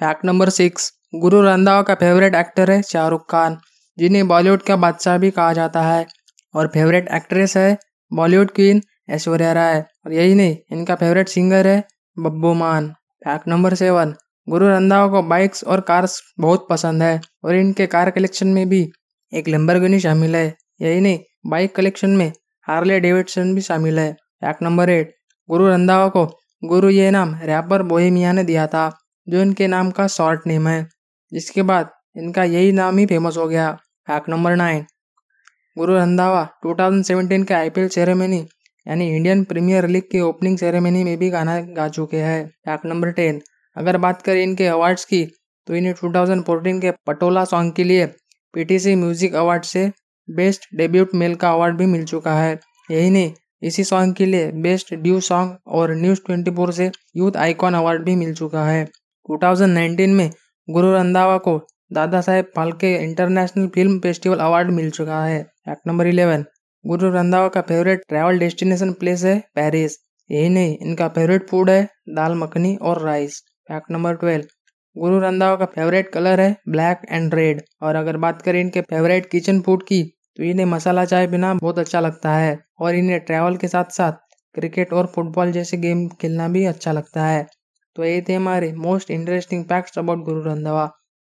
Fact number six गुरु रंधावा का favourite actor है शाहरुख खान, जिन्हें बॉलीवुड का बादशाह भी कहा जाता है। और फेवरेट एक्ट्रेस है बॉलीवुड क्वीन ऐश्वर्या राय। और यही नहीं, इनका फेवरेट सिंगर है बब्बू मान। फैक्ट नंबर सेवन गुरु रंधावा को बाइक्स और कार्स बहुत पसंद है और इनके कार कलेक्शन में भी एक लंबरगिनी शामिल है। यही नहीं बाइक कलेक्शन में हार्ले डेविडसन भी शामिल है। फैक्ट नंबर एट गुरु रंधावा को गुरु ये नाम रैपर बोहेमिया ने दिया था। जो इनके नाम का शॉर्ट नेम है। जिसके बाद इनका यही नाम ही फ़ेमस हो गया फैक्ट नंबर नाइन गुरु रंधावा 2017 के आईपीएल सेरेमनी यानी इंडियन प्रीमियर लीग की ओपनिंग सेरेमनी में भी गाना गा चुके हैं फैक्ट नंबर टेन अगर बात करें इनके अवार्ड्स की तो इन्हें 2014 के पटोला सॉन्ग के लिए पीटीसी म्यूज़िक अवार्ड से बेस्ट डेब्यूट मेल का अवार्ड भी मिल चुका है। यही नहीं, इसी सॉन्ग के लिए बेस्ट ड्यू सॉन्ग और न्यूज़ 24 से यूथ आइकॉन अवार्ड भी मिल चुका है। 2019 में गुरु रंधावा को Dada Saheb Phalke international film festival award मिल चुका है। Fact number eleven Guru Randhawa का फेवरेट ट्रैवल डेस्टिनेशन प्लेस है पेरिस यही नहीं, इनका फेवरेट फ़ूड है दाल मखनी और rice fact number twelve Guru Randhawa का फेवरेट कलर है ब्लैक एंड रेड और अगर बात करें इनके फेवरेट किचन फ़ूड की तो इन्हें मसाला चाय पीना बहुत अच्छा लगता है। और इन्हें ट्रैवल के साथ साथ क्रिकेट और फुटबॉल जैसे गेम खेलना भी अच्छा लगता है। तो ये थे हमारे most interesting facts about Guru Randhawa